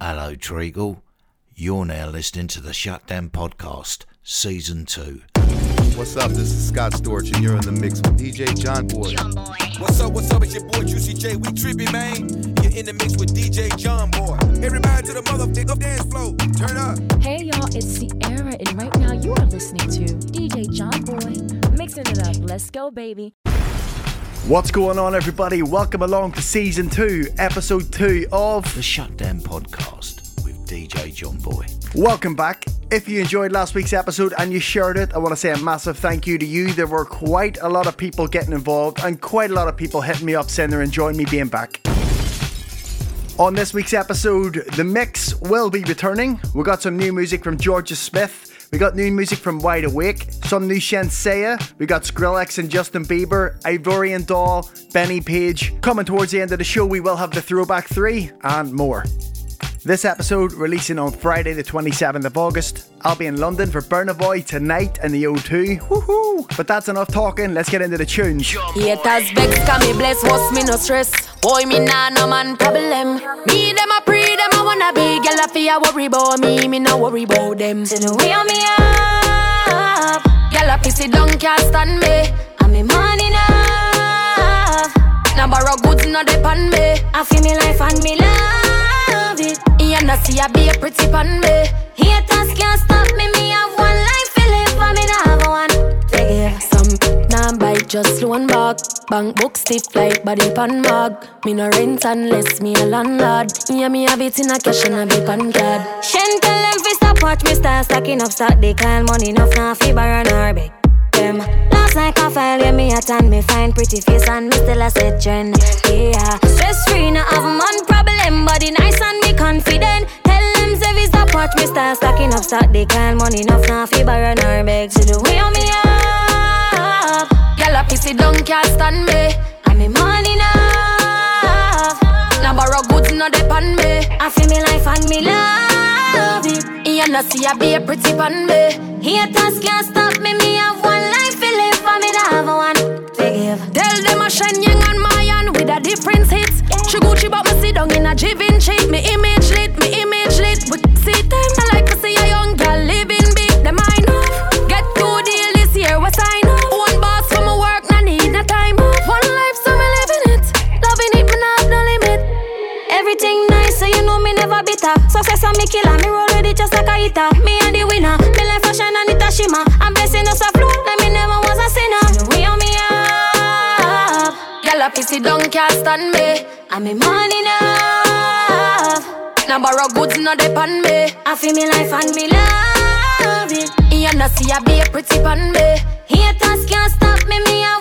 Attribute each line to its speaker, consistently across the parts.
Speaker 1: Hello, Treagle. You're now listening to the Shutdown Podcast, Season 2.
Speaker 2: What's up? This is Scott Storch, and you're in the mix with DJ John Boy.
Speaker 3: What's up, what's up? It's your boy Juicy J. We trippy, man. You're in the mix with DJ John Boy. Everybody to the motherfucker dance floor. Turn up.
Speaker 4: Hey y'all, it's Sierra, and right now you are listening to DJ John Boy mixing it up. Let's go, baby.
Speaker 5: What's going on, everybody? Welcome along to season two, episode two of
Speaker 1: The Shutdown Podcast with DJ John Boy.
Speaker 5: Welcome back. If you enjoyed last week's episode and you shared it, I want to say a massive thank you to you. There were quite a lot of people getting involved and quite a lot of people hitting me up saying they're enjoying me being back. On this week's episode, the mix will be returning. We got some new music from Georgia Smith. We got new music from Wide Awake, some new Shenseea. We got Skrillex and Justin Bieber, Ivorian Doll, Benny Page. Coming towards the end of the show, we will have the Throwback 3 and more. This episode releasing on Friday, the 27th of August. I'll be in London for Burna Boy tonight in the O2. Woohoo! But that's enough talking, let's get into the tunes.
Speaker 6: Haters vex, can me bless, what's me no stress. Boy, me nah no man problem. Me them a pre, them a wanna be. Girl, I fear worry about me, me no worry about them. To the way me up. Girl, I pissy down, can't stand me. And me money enough. Now borrow goods, no depend me. I feel me life and me love it. You know see I be a pretty pan me. Haters can't stop me, me have one life to live, and me nah have one. Forgive some nah bite, just loan back. Bank book stiff like body pan mag. Me no rent unless me a landlord. Yeah, me have it in a cash and a big pan card. Shen tell them fi stop watch me start stacking up stock. They call money enough now fi borrow nor beg. Them last like a file, yeah me a tan me find pretty face and me still a set trend. Yeah, stress free, no have man problem, body nice and me confident. Tell them fi stop watch me start stacking up stock. They call money enough now fi borrow nor beg. See the way me up. Girl, a pissy down can't stand me. And me money enough. Now borrow goods no depend me. I feel me life and me love it. You know see I be a pretty pan me. Haters can't stop me. Me have one life to live and me not have one. Forgive. Tell them I shine young and Mayan with a difference hits. She Gucci but me sit down in a jivin cheap. Me image lit, me image lit. We see them. I like to see a young girl living big. Them I know. Get two deal this year, what I know. One boss for my work, no need no time. One life, so me living it. Loving it, me not no limit. Everything nice, so you know me never bitter. Success and me killer, me roll with it just like a hitter. Me and the winner, me life a shine and it a shimmer. I'm blessing us a flow, like me never a pissy down can't stand me. And me money enough. Now borrow goods no depend me. I feel me life and me love it. You know see I be a pretty pan me. Haters can't stop me. Me have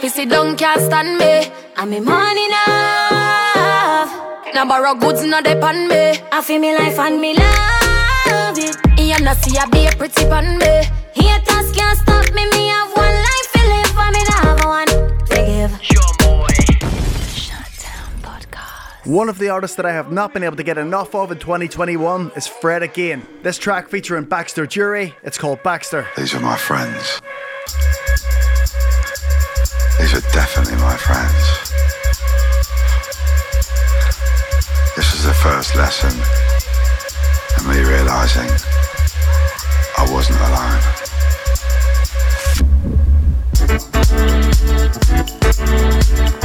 Speaker 6: Girl, I pissy down, can't stand me. And me money enough. Now borrow goods, no depend me. I feel me life and me love it. You know see I be a pretty pan me. Haters can't stop me. Me have one life to live, and me not have one. Forgive.
Speaker 5: One of the artists that I have not been able to get enough of in 2021 is Fred again. This track featuring Baxter Dury, it's called Baxter.
Speaker 7: These are my friends. These are definitely my friends. This is the first lesson in me realizing I wasn't alone.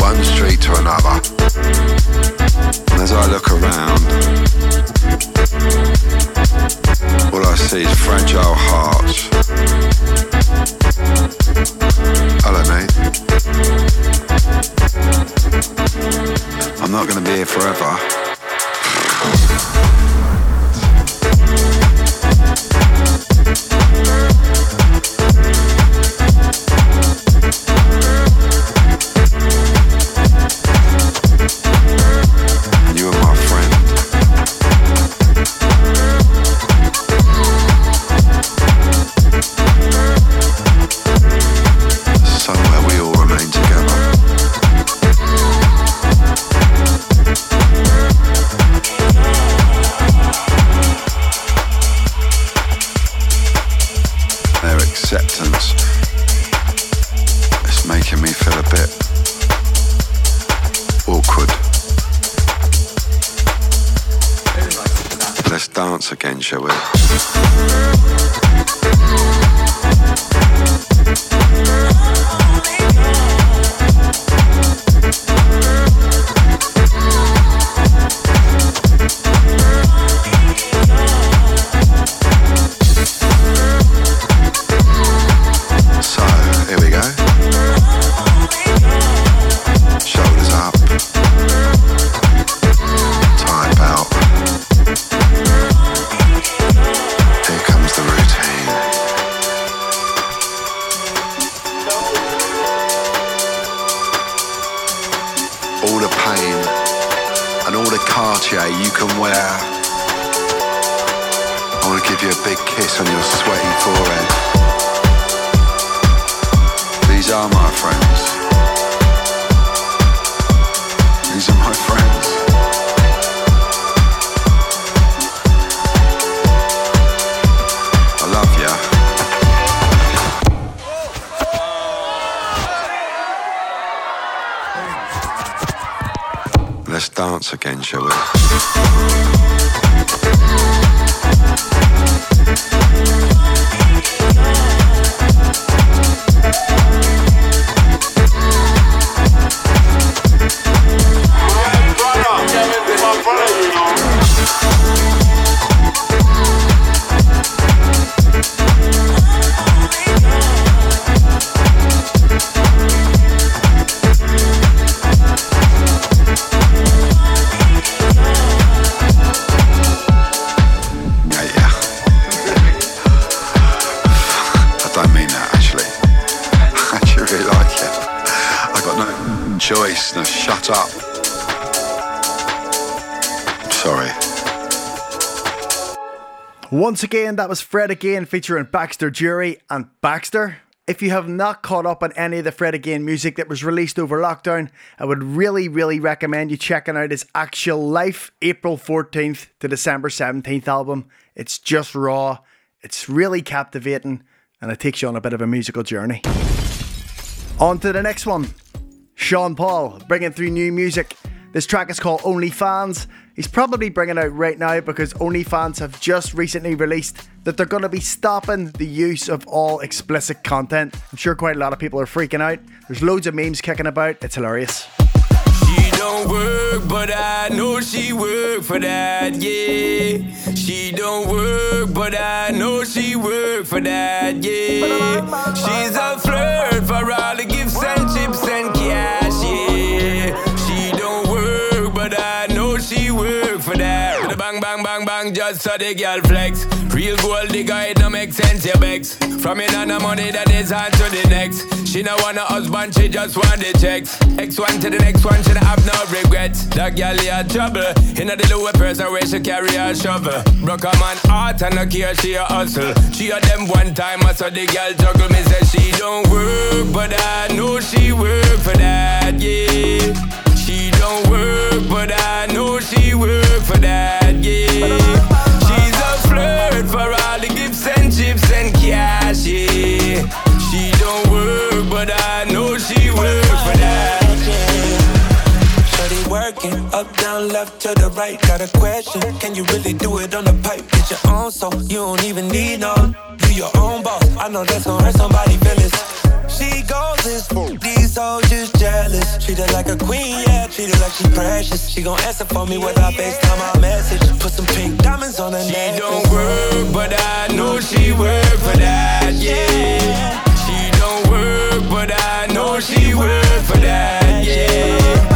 Speaker 7: One street to another. And as I look around, all I see is fragile hearts. Hello, mate. I'm not going to be here forever. That
Speaker 5: was Fred Again featuring Baxter Dury and Baxter. If you have not caught up on any of the Fred Again music that was released over lockdown, I would really, really recommend you checking out his actual Life April 14th to December 17th album. It's just raw, it's really captivating, and it takes you on a bit of a musical journey. On to the next one. Sean Paul bringing through new music. This track is called Only Fans. He's probably bringing out right now because OnlyFans have just recently released that they're going to be stopping the use of all explicit content. I'm sure quite a lot of people are freaking out. There's loads of memes kicking about. It's hilarious.
Speaker 3: She don't work, but I know she work for that, yeah. She don't work, but I know she work for that, yeah. She's a flirt for all the gifts and chips so the girl flex. Real gold digger, it no make sense, your begs. From in on the money that is on to the next. She no want a husband, she just want the checks. X one to the next one, she have no regrets. That girl had trouble. In the lower person where she carry a shovel. Broke a man heart and no care, she a hustle. She a them one time, I saw the girl juggle. Me say she don't work, but I know she work for that, yeah. She don't work, but I know she work for that, yeah. For all the gifts and chips and cash, yeah. She don't work, but I know she work for that.
Speaker 8: Shorty working up, down, left to the right. Got a question? Can you really do it on the pipe? Get your own so you don't even need no. You your own boss. I know that's gonna hurt somebody feelings. She goes this these hoes just jealous. Treat her like a queen, yeah. Treat her like she precious. She gon' answer for me with her FaceTime my message. Put some pink diamonds on her
Speaker 3: She
Speaker 8: neck.
Speaker 3: She don't work, but I know she work for that, yeah. She don't work, but I know she work for that, yeah.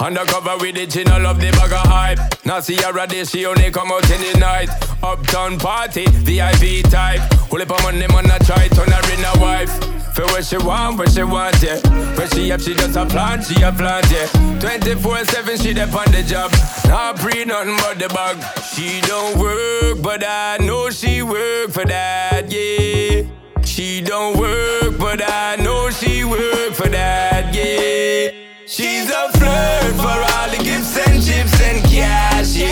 Speaker 3: Undercover with the she no love the bag of hype. Now see her day, she only come out in the night. Uptown party, VIP type. Pull up on money, man, I try turn her in a wife. For what she want, what she want, yeah. Where she have, she just a plant, she a plant, yeah. 24-7, she dep on the job. Not pre nothing but the bag. She don't work, but I know she work for that, yeah. She don't work, but I know she work for that, yeah. She's a flirt for all the gifts and chips and cash. Yeah.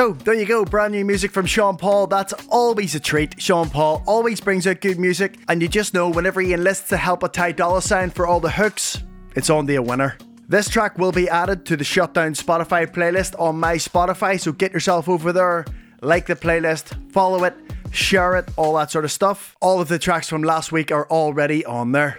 Speaker 5: So, there you go, brand new music from Sean Paul. That's always a treat. Sean Paul always brings out good music, and you just know whenever he enlists the help of Ty Dolla Sign for all the hooks, it's on a winner. This track will be added to the Shutdown Spotify playlist on my Spotify, so get yourself over there, like the playlist, follow it, share it, all that sort of stuff. All of the tracks from last week are already on there.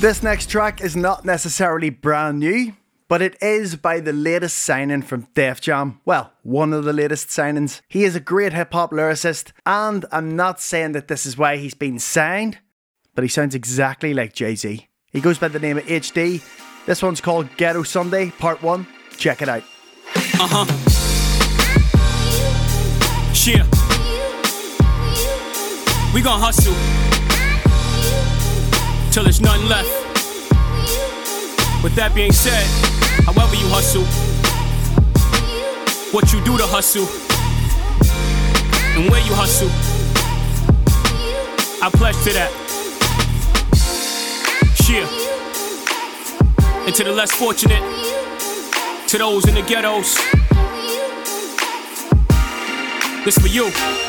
Speaker 5: This next track is not necessarily brand new, but it is by the latest signing from Def Jam. Well, one of the latest signings. He is a great hip hop lyricist, and I'm not saying that this is why he's been signed, but he sounds exactly like Jay Z. He goes by the name of HD. This one's called Ghetto Sunday, Part 1. Check it out.
Speaker 9: Uh huh. Yeah. We gon' hustle till there's nothing left. With that being said, however you hustle, what you do to hustle, and where you hustle, I pledge to that. Yeah. And to the less fortunate, to those in the ghettos, this for you.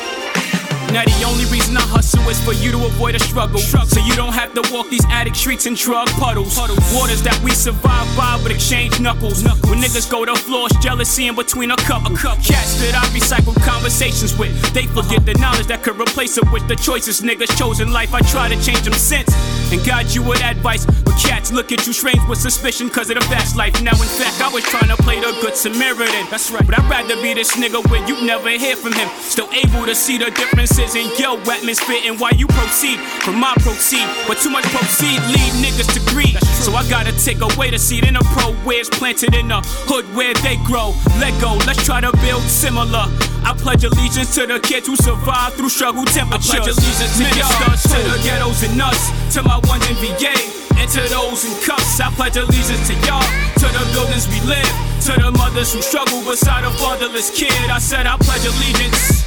Speaker 9: Now the only reason I hustle is for you to avoid a struggle. So you don't have to walk these attic streets and drug puddles. Waters that we survive by but exchange knuckles. When niggas go to floors, jealousy in between a couple. Cats that I recycle conversations with. They forget the knowledge that could replace it with the choices niggas chose in life. I try to change them since and guide you with advice. But cats look at you strange with suspicion cause of the fast life. Now in fact, I was trying to play the good Samaritan. That's right. But I'd rather be this nigga where you never hear from him. Still able to see the differences in your atmosphere and why you proceed from my proceed. But too much proceed lead niggas to greed. So I gotta take away the seed in the pro where it's planted in the hood where they grow. Let go, let's try to build similar. I pledge allegiance to the kids who survive through struggle temperatures. I pledge allegiance to Ministers to the ghettos and us, to my ones in VA, and to those in cuffs. I pledge allegiance to y'all, to the buildings we live, to the mothers who struggle beside a fatherless kid. I said I pledge allegiance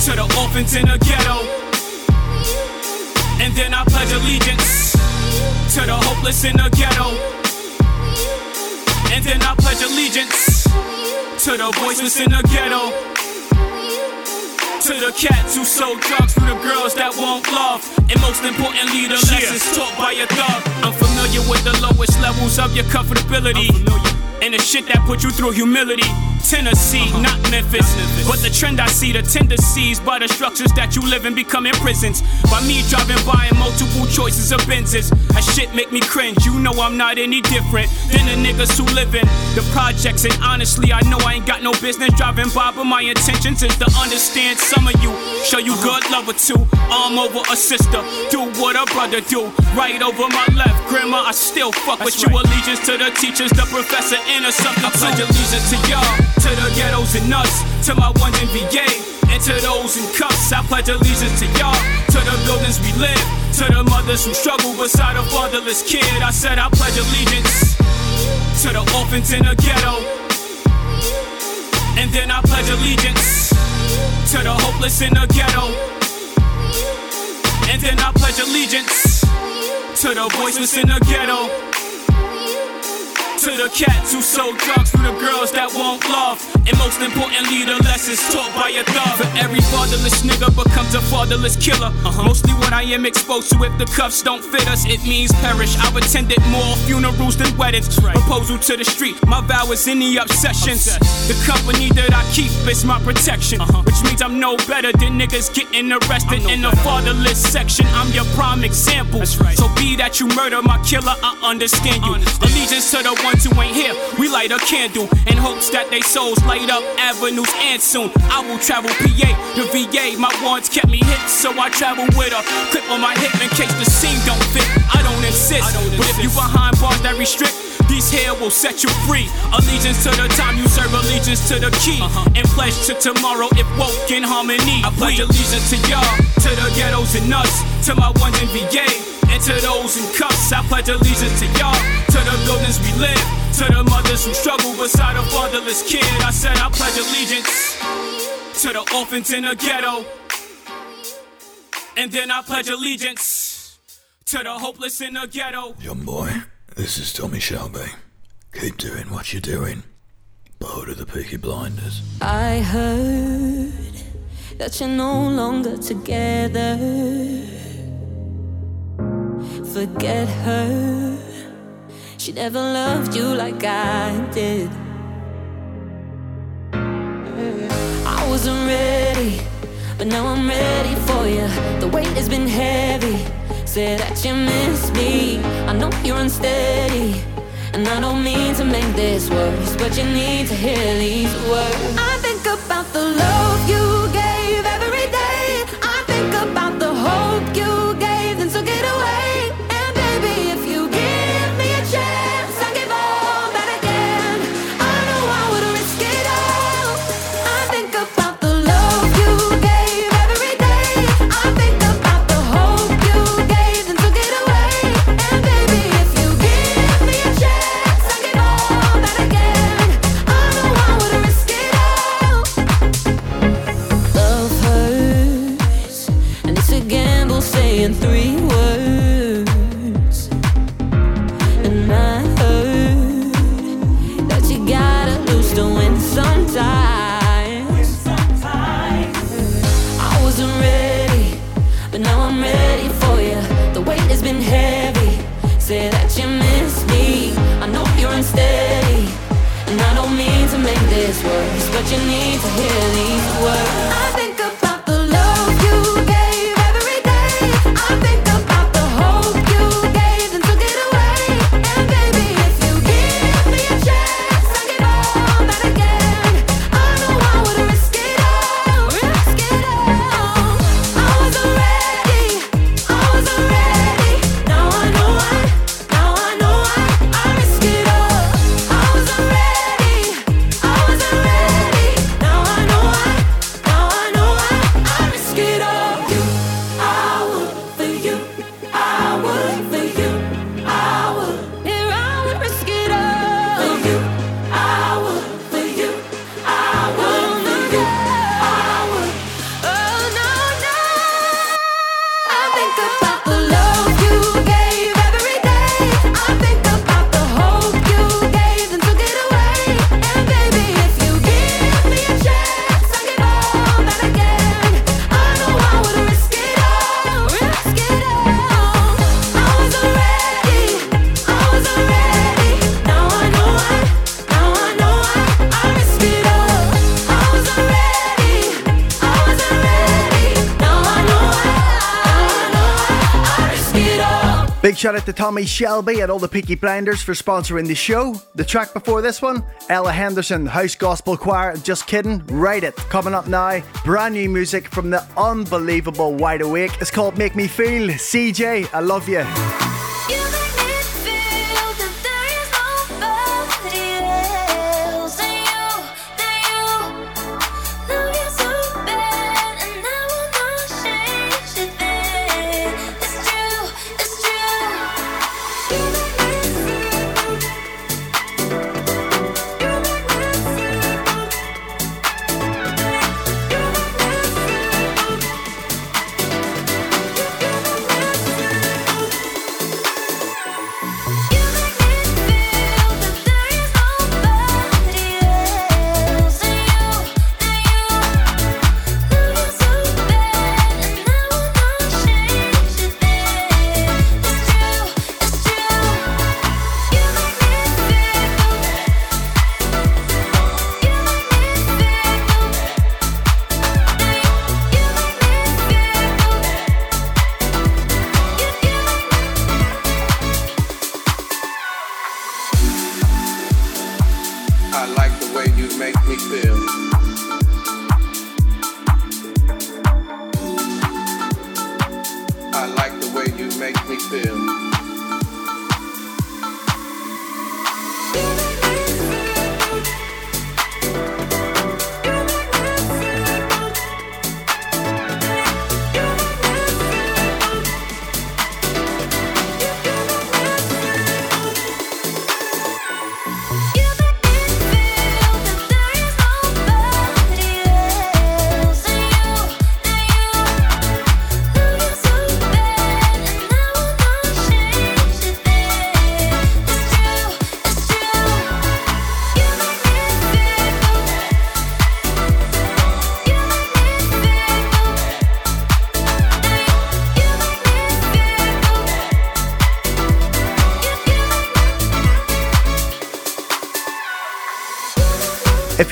Speaker 9: to the orphans in the ghetto, and then I pledge allegiance to the hopeless in the ghetto, and then I pledge allegiance to the voiceless in the ghetto. To the cats who sold drugs, to the girls that won't love, and most importantly, the lessons taught by a thug. I'm familiar with the lowest levels of your comfortability. And the shit that put you through humility. Tennessee, uh-huh. not Memphis. But the trend I see, the tendencies by the structures that you live in becoming prisons. By me driving by in multiple choices of Benzes. That shit make me cringe. You know I'm not any different than the niggas who live in the projects. And honestly, I know I ain't got no business driving by, but my intentions is to understand some of you. Show you good love or two. Arm over a sister. Do what a brother do. Right over my left. Grandma, I still fuck with you. Allegiance to the teachers, the professor, and a something. I pledge allegiance to y'all, to the ghettos and us, to my ones in VA, and to those in cuffs. I pledge allegiance to y'all, to the buildings we live, to the mothers who struggle beside a fatherless kid. I said I pledge allegiance to the orphans in the ghetto, and then I pledge allegiance to the hopeless in the ghetto, and then I pledge allegiance to the voiceless in the ghetto. To the cats who sold drugs, to the girls that won't love, and most importantly, the lessons taught by a thug. For every fatherless nigga becomes a fatherless killer. Mostly what I am exposed to, if the cuffs don't fit us, it means perish. I've attended more funerals than weddings. Proposal to the street, my vow is any obsessions. The company that I keep is my protection, which means I'm no better than niggas getting arrested in the fatherless section. I'm your prime example. So be that you murder my killer, I understand you. Allegiance to the ones who ain't here, we light a candle in hopes that they souls light up avenues. And soon I will travel PA to VA. My ones kept me hit, so I travel with a clip on my hip in case the scene don't fit. I don't insist, but if you behind bars that restrict. These here will set you free. Allegiance to the time you serve, allegiance to the key. Uh-huh. And pledge to tomorrow if woke in harmony. I pledge allegiance to y'all, to the ghettos and us, to my ones in VA,
Speaker 10: And to those in cuffs, I pledge allegiance to y'all. To the buildings we live, to the mothers who struggle beside a fatherless kid. I said I pledge allegiance to the orphans in the ghetto. And then I pledge allegiance to the hopeless in the ghetto.
Speaker 1: Young boy, this is Tommy Shelby. Keep doing what you're doing. Bow to the Peaky Blinders.
Speaker 11: I heard that you're no longer together. Forget her. She never loved you like I did. I wasn't ready, but now I'm ready for you. The weight has been heavy. Say that you miss me. I know you're unsteady. And I don't mean to make this worse, but you need to hear these words. I think about the love you
Speaker 5: Big shout out to Tommy Shelby and all the Peaky Blinders for sponsoring the show. The track before this one, Ella Henderson, House Gospel Choir, Just Kidding, Write It. Coming up now, brand new music from the unbelievable Wide Awake. It's called Make Me Feel. CJ, I love you.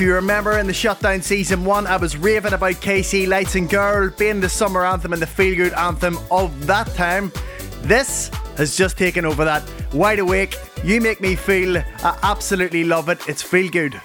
Speaker 5: You remember in the shutdown season one, I was raving about KC Lights and Girl being the summer anthem and the feel good anthem of that time. This has just taken over that. Wide awake, you make me feel. I absolutely love it. It's feel good.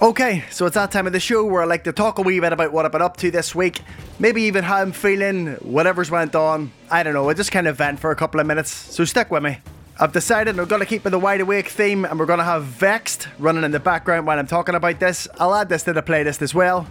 Speaker 5: Okay, so it's that time of the show where I like to talk a wee bit about what I've been up to this week. Maybe even how I'm feeling, whatever's went on. I don't know, I just kind of vent for a couple of minutes, so stick with me. I've decided we're going to keep with the wide awake theme and we're going to have Vexed running in the background while I'm talking about this. I'll add this to the playlist as well.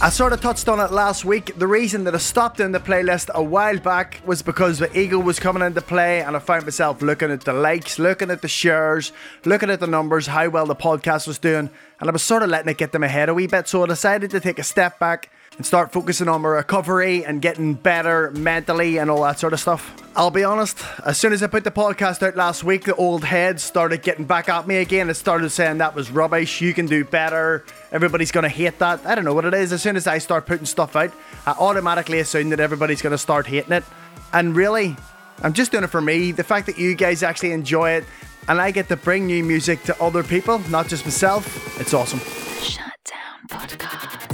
Speaker 5: I sort of touched on it last week. The reason that I stopped in the playlist a while back was because the Eagle was coming into play, and I found myself looking at the likes, looking at the shares, looking at the numbers, how well the podcast was doing, and I was sort of letting it get to my head a wee bit. So I decided to take a step back and start focusing on my recovery and getting better mentally and all that sort of stuff. I'll be honest, as soon as I put the podcast out last week, the old heads started getting back at me again. It started saying that was rubbish, you can do better, everybody's gonna hate that. I don't know what it is. As soon as I start putting stuff out, I automatically assume that everybody's gonna start hating it. And really, I'm just doing it for me. The fact that you guys actually enjoy it and I get to bring new music to other people, not just myself, it's awesome.
Speaker 4: Shut down podcast.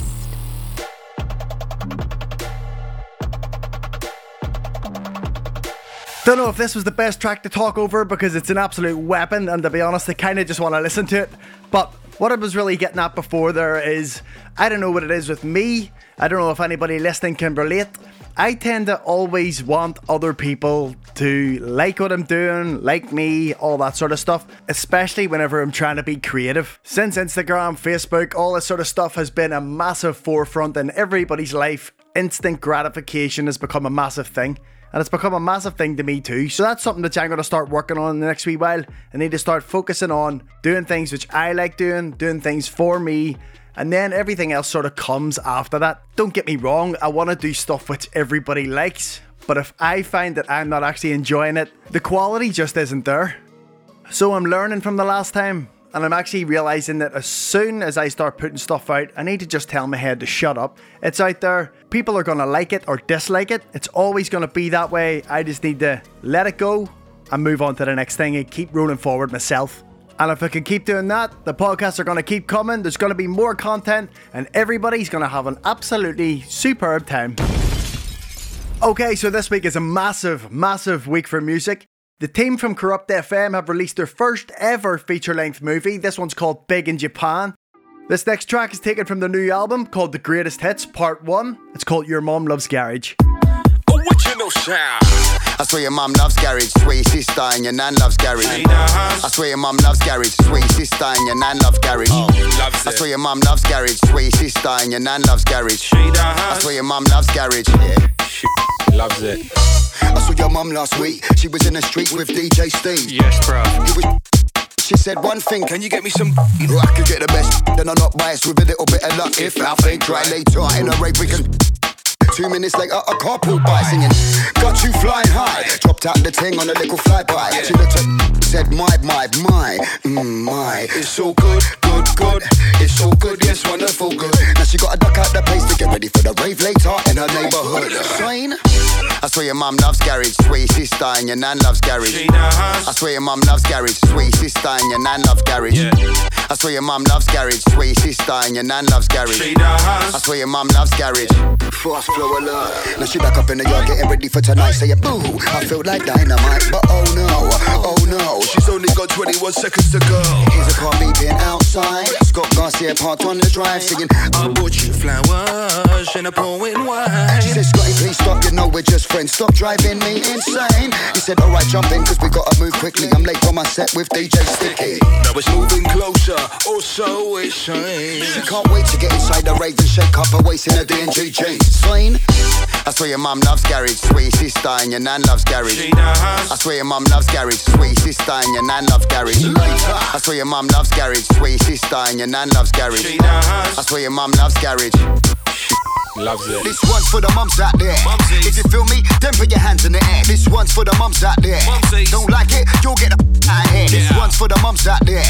Speaker 5: Don't know if this was the best track to talk over because it's an absolute weapon, and to be honest, I kind of just want to listen to it. But what I was really getting at before there is I don't know what it is with me. I don't know if anybody listening can relate. I tend to always want other people to like what I'm doing, like me, all that sort of stuff, especially whenever I'm trying to be creative. Since Instagram, Facebook, all this sort of stuff has been a massive forefront in everybody's life, instant gratification has become a massive thing. And it's become a massive thing to me too. So that's something that I'm going to start working on in the next wee while. I need to start focusing on doing things which I like doing, doing things for me, and then everything else sort of comes after that. Don't get me wrong, I want to do stuff which everybody likes, but if I find that I'm not actually enjoying it, the quality just isn't there. So I'm learning from the last time, and I'm actually realizing that as soon as I start putting stuff out, I need to just tell my head to shut up. It's out there, people are gonna like it or dislike it, it's always gonna be that way. I just need to let it go and move on to the next thing and keep rolling forward myself. And if I can keep doing that, the podcasts are going to keep coming. There's going to be more content, and everybody's going to have an absolutely superb time. Okay, so this week is a massive, massive week for music. The team from Corrupt FM have released their first ever feature length movie. This one's called Big in Japan. This next track is taken from the new album called The Greatest Hits Part 1. It's called Your Mom Loves Garage.
Speaker 12: I swear your mum loves garage, sweet sister, and your nan loves garage. I swear your mum loves garage, sweet sister, and your nan loves garage. I swear your mum loves garage, sweet sister, and your nan loves garage. I swear your mum loves garage. Yeah.
Speaker 13: Loves it.
Speaker 12: I saw your mum last week. She was in the streets with DJ Steve.
Speaker 13: Yes, bro.
Speaker 12: She said one thing, can you get me some? Oh, I could get the best, then I'm not biased with a little bit of luck. If I think right later in a rape, we can. Two minutes later, a carpool by singing. Got you flying high. Dropped out the ting on a little flyby. She looked at, said, my, my, my, mm, my. It's so good, good, good. It's so good, yes, wonderful, good. Now she got to duck out the place to get ready for the rave later in her neighborhood. Swine. I swear your mum loves garage, sweet sister, and your nan loves garage. I swear your mum loves garage, sweet sister, and your nan loves garage. I swear your mum loves garage, sweet sister, and your nan loves garage. I swear your mum loves garage. Fast flow. Now she back up in the yard getting ready for tonight, saying boo. I feel like dynamite, but oh no, oh no.
Speaker 14: She's only got 21 seconds to go.
Speaker 12: Here's a car beeping outside. Scott Garcia parked on the drive, singing.
Speaker 14: I bought you flowers and a pouring wine.
Speaker 12: She said, Scotty, please stop. You know we're just friends. Stop driving me insane. He said, Alright, jump in, cause we gotta move quickly. I'm late for my set with DJ Sticky.
Speaker 14: Now it's moving closer, oh so it shines.
Speaker 12: She can't wait to get inside the rave and shake up her waist in a D&G jeans. Swine. I swear your mum loves garage, sweet sister, and your nan loves garage. I swear your mum loves garage, sweet sister, and your nan loves garage. I swear your mum loves garage, sweet sister, and your nan loves garage. I swear your mum loves garage.
Speaker 13: Loves it.
Speaker 12: This one's for the mums out there.
Speaker 14: Mumsies.
Speaker 12: If you feel me, then put your hands in the air. This one's for the mums out there.
Speaker 14: Mumsies.
Speaker 12: Don't like it, you'll get the out of here. This one's for the mums out there.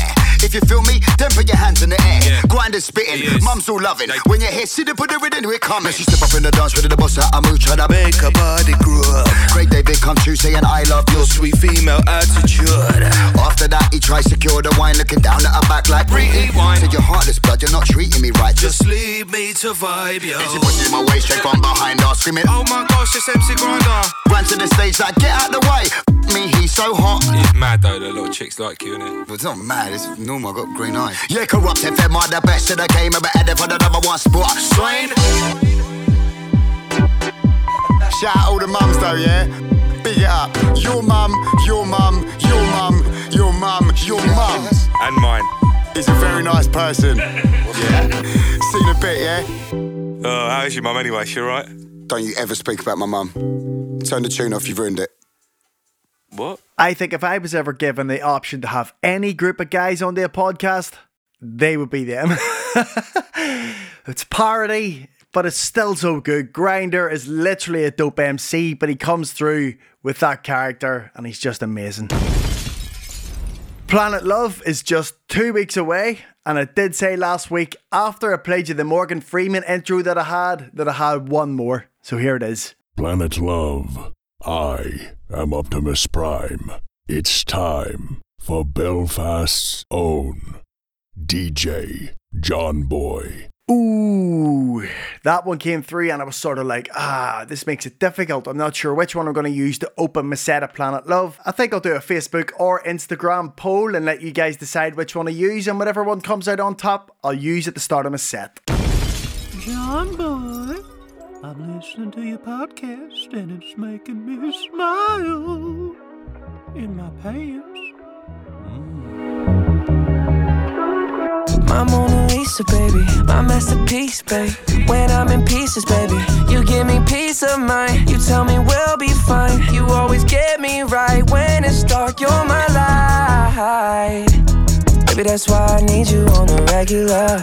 Speaker 12: If you feel me, then put your hands in the air.
Speaker 14: Yeah.
Speaker 12: Grind and spitting, mums all loving.
Speaker 14: Like-
Speaker 12: when you hear, see the put the rhythm, here it coming. She step up in the dance, ready to bust out a move, try to
Speaker 14: Make her body grow.
Speaker 12: Great David come true saying I love.
Speaker 14: Your sweet female attitude.
Speaker 12: After that, he tries to cure the wine, looking down at her back like
Speaker 14: Rewind.
Speaker 12: Said you're heartless, blood, you're not treating me right.
Speaker 14: Just leave me to vibe, yo.
Speaker 12: She pushing my waist straight from behind her, screaming.
Speaker 14: Oh my gosh, it's MC Grinder.
Speaker 12: Ran to the stage like, get out the way. Me, he's so hot.
Speaker 13: It's mad though, the little chicks like you, innit?
Speaker 12: But it's not mad, it's normal, I got green eyes. Yeah, corrupt FM are the best of the game, but headed for the number one spot.
Speaker 14: Swain.
Speaker 12: Shout out all the mums though, yeah? Big it up. Your mum, your mum, your mum, your mum, your mum.
Speaker 13: And mine.
Speaker 12: He's a very nice person. Yeah. Seen a bit, yeah?
Speaker 13: Uh, oh, how's your mum anyway? She alright?
Speaker 12: Don't you ever speak about my mum. Turn the tune off, you've ruined it.
Speaker 13: What?
Speaker 5: I think if I was ever given the option to have any group of guys on their podcast, they would be them. it's parody, but it's still so good. Grinder is literally a dope MC, but he comes through with that character and he's just amazing. Planet Love is just two weeks away, and I did say last week after I played you the Morgan Freeman intro that I had, that I had one more. So here it is.
Speaker 15: Planet Love, I am Optimus Prime. It's time for Belfast's own DJ John Boy.
Speaker 5: Ooh, that one came through, and I was sort of like, ah, this makes it difficult. I'm not sure which one I'm going to use to open my set of Planet Love. I think I'll do a Facebook or Instagram poll and let you guys decide which one I use, and whatever one comes out on top, I'll use at the start of my set.
Speaker 16: John Boy, I'm listening to your podcast and it's making me smile in my pants.
Speaker 17: My Lisa, baby, my masterpiece, babe. When I'm in pieces, baby, you give me peace of mind. You tell me we'll be fine. You always get me right when it's dark. You're my light, baby. That's why I need you on the regular.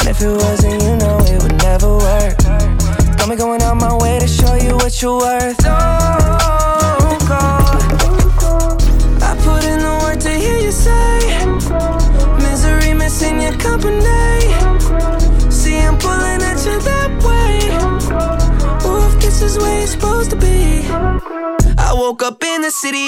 Speaker 17: And if it wasn't, you know it would never work. Got me going out my way to show you what you're worth. Oh, Don't go. I put in the work to hear you say missing your company. See, I'm pulling at you that way. If this is where you're supposed to be. I woke up in the city,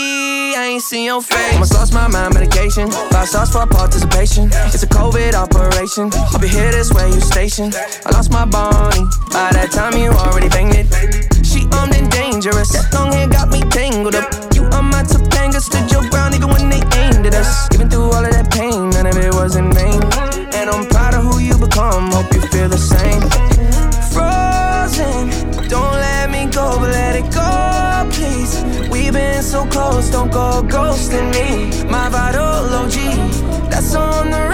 Speaker 17: I ain't seen your face. Almost lost my mind, medication. Five stars for participation. It's a COVID operation. I'll be here this way, you station. I lost my Bonnie. By that time, you already banged it. She armed and dangerous. That long hair got me tangled up. On my Topanga, stood your ground even when they aimed at us. Even through all of that pain, none of it was in vain. And I'm proud of who you become. Hope you feel the same. Frozen, don't let me go, but let it go, please. We've been so close, don't go ghosting me. My vital OG, that's on the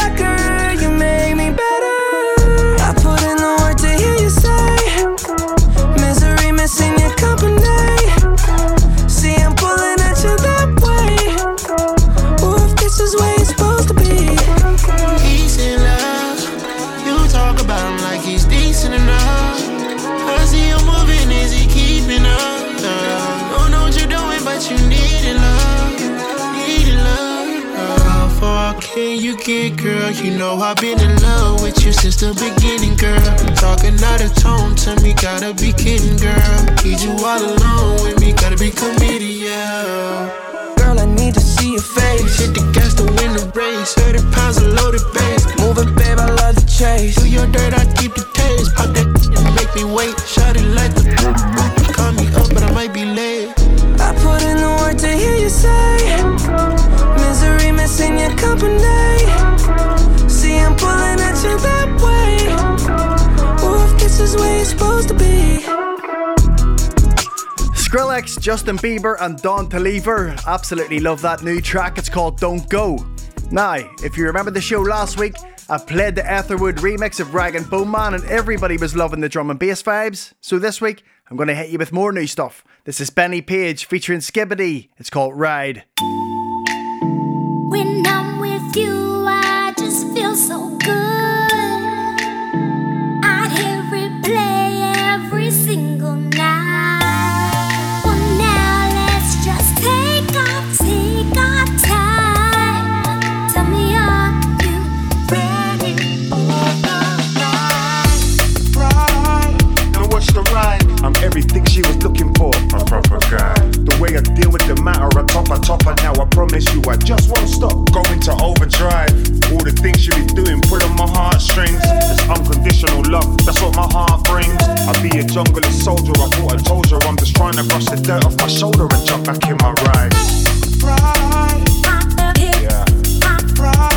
Speaker 16: can you get, girl? You know I've been in love with you since the beginning, girl. Talking out of tone to me, gotta be kidding, girl. Need you all alone with me, gotta be committed, yeah.
Speaker 17: Girl, I need to see your face.
Speaker 16: Hit the gas to win the race. 30 pounds of loaded bass.
Speaker 17: Move it, babe, I love the chase.
Speaker 16: Do your dirt,
Speaker 5: Justin Bieber, and Don Toliver. Absolutely love that new track. It's called Don't Go. Now, if you remember the show last week, I played the Etherwood remix of Rag and Bone Man, and everybody was loving the drum and bass vibes. So this week, I'm going to hit you with more new stuff. This is Benny Page featuring Skibbity. It's called Ride.
Speaker 18: When I'm with you, I just feel so
Speaker 19: everything she was looking for. A proper guy. The way I deal with the matter, I top, I top, now I promise you I just won't stop going to overdrive. All the things she be doing, pulling my heartstrings. It's unconditional love, that's what my heart brings. I be a jungler soldier, I thought I told you I'm just trying to brush the dirt off my shoulder and jump back in my ride. Yeah.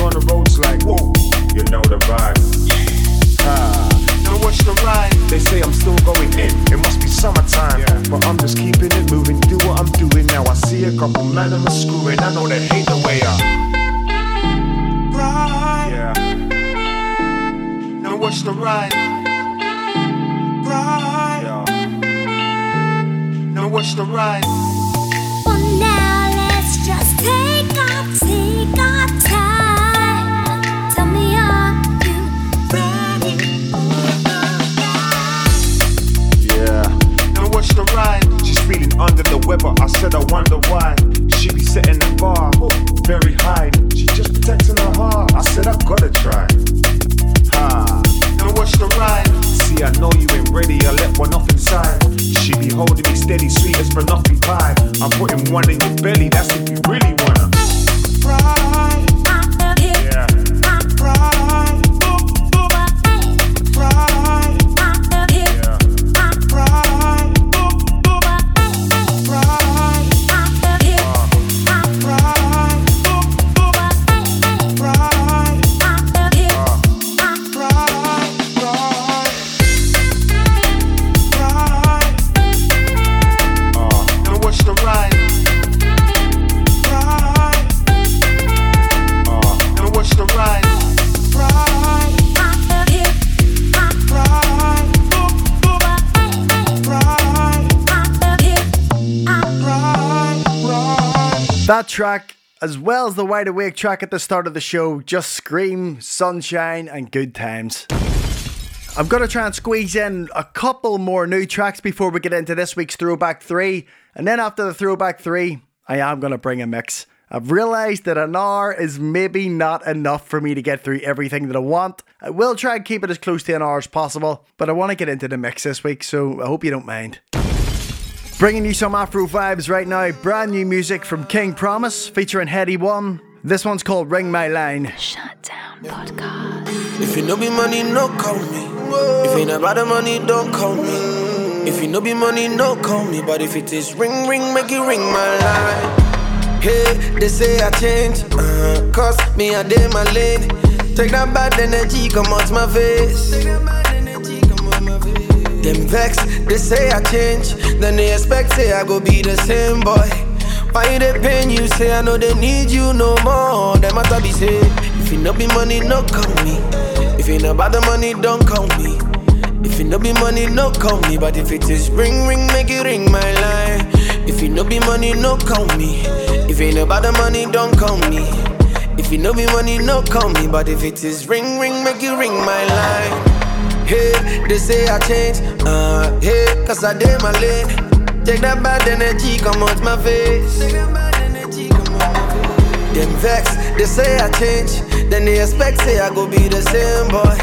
Speaker 19: On the roads like, whoa, you know the vibe. Ah, now what's the ride? They say I'm still going in, it must be summertime. But I'm just keeping it moving, do what I'm doing now. I see a couple men screwing, I know they hate the way I. Yeah. Now what's the ride? Yeah. Now what's the ride?
Speaker 5: As well as the Wide Awake track at the start of the show, just scream sunshine and good times. I'm to try and squeeze in a couple more new tracks before we get into this week's Throwback 3. And then after the Throwback 3, I am to bring a mix. I've realised that an hour is maybe not enough for me to get through everything that I want. I will try and keep it as close to an hour as possible, but I want to get into the mix this week, so I hope you don't mind. Bringing you some Afro vibes right now. Brand new music from King Promise featuring Headie One. This one's called Ring My Line.
Speaker 4: Shut down podcast.
Speaker 20: If you no be money, no call me. If ain't about the money, don't call me. If you no be money, no call me. But if it is ring, ring, make it ring my line. Hey, they say I change. Uh, cause me, I did my lane. Take that bad energy, come out my face. Them vex, they say I change. Then they expect, say I go be the same boy. Why they pain you? Say I know they need you no more. Them matter be say, if you no be money, no call me. If you know about the money, don't call me. If you no be money, no call me. But if it is ring, ring, make it ring my line. If you no be money, no call me. If you know about the money, don't call me. If you know me money, no call me. But if it is ring, ring, make it ring my line. Hey, they say I change. Uh, hey, cause I did my lane. Take that bad energy, come out my face. Them vex, they say I change. Then they expect, say I go be the same boy.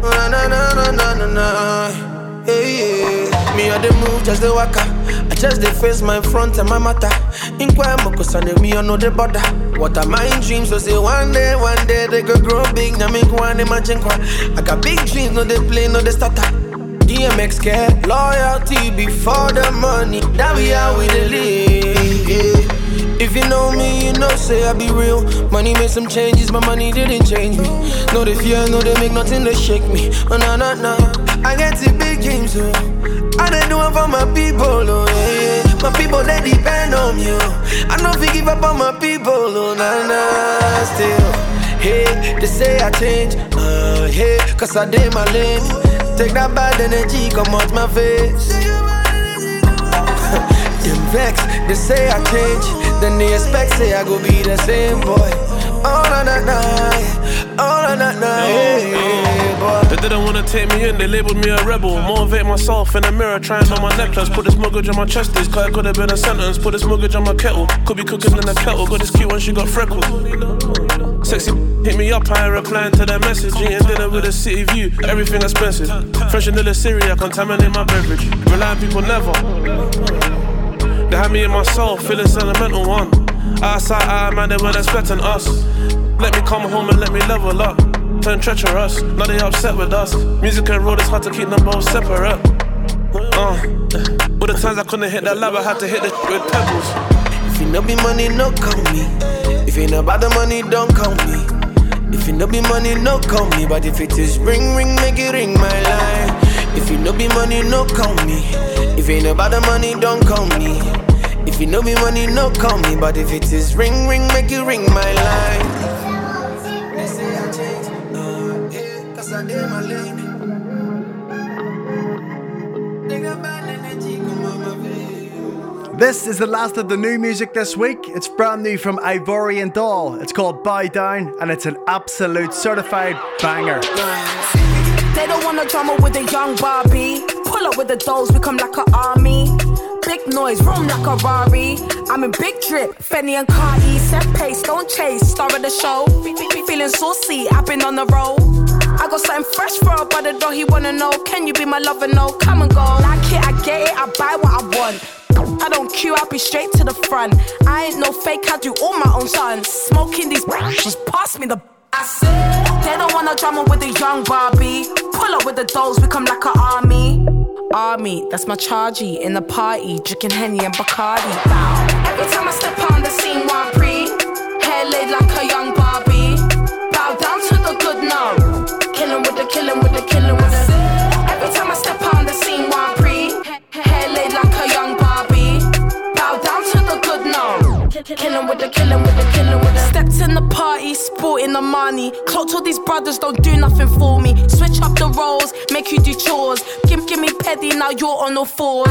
Speaker 20: Na na na na na na na. Hey, yeah. Me on the move, just the waka. I just the face my front and my matter. Inquire mo cause I know me on no the border. What are my dreams? So say one day, one day they go grow big. Now make one imagine kwa. I got big dreams, no they play, no they starter. DMX care, loyalty before the money. That we how we. Yeah. If you know me, you know say I be real. Money made some changes, but money didn't change me. No they fear, no they make nothing to shake me. Oh no no no, I get to big dreams oh. I they do it for my people oh yeah. My people they depend on you. I know if you give up on my people oh na na still. Hey, they say I change, uh hey, cause I did my lane. Take that bad energy, come out my face. Them vex, they say I change. Then they expect, say I go be the same boy. All on that night, all on that night, boy.
Speaker 13: The
Speaker 21: didn't wanna take me in, they labeled me a rebel. Motivate myself in the mirror, trying on my necklace. Put this mortgage on my chest, this car could have been a sentence. Put this mortgage on my kettle, could be cooking in the kettle. Got this cute when she got freckles. Sexy hit me up, I ain't replying to their message. Eating dinner with a city view, everything expensive. Fresh vanilla Syria, contaminate my beverage. Rely on people never. They had me in my soul, feeling sentimental one. Outside, I man, they weren't expecting us. Let me come home and let me level up. Turn treacherous, now they upset with us. Music and road, it's hard to keep them both separate. Uh, all the times I couldn't hit that lab, I had to hit the with pebbles.
Speaker 20: If you no be money, no call me. If you know about the money, don't call me. If you no be money, no call me. But if it is ring, ring, make it ring my line. If you no be money, no call me. If you know about the money, don't call me. If you know me money, no call me. But if it is ring, ring, make it ring my line. On my way.
Speaker 5: This is the last of the new music this week. It's brand new from Ivorian Doll. It's called Bow Down and it's an absolute certified banger.
Speaker 22: They don't want a drama with a young Barbie. Pull up with the dolls, become like an army. Big noise, room like a Rari. I'm in big drip, Fenny and Cardi. Set pace, don't chase, star of the show. Feeling saucy, I've been on the roll. I got something fresh for a brother, though he wanna know. Can you be my lover? No, come and go. Like it, I get it, I buy what I want. I don't queue, I'll be straight to the front. I ain't no fake, I do all my own stunts. Smoking these just pass me the. I said they don't wanna drama with a young Barbie. Pull up with the dolls, we come like an army. Army, that's my chargy in the party, drinking Henny and Bacardi. Bow. Every time I step on the scene, one pre, hair laid like a young Killing with the killing with the killing with the Stepped in the party, sporting the money. Clocked all these brothers, don't do nothing for me. Switch up the roles, make you do chores. Give, give me petty, now you're on all fours.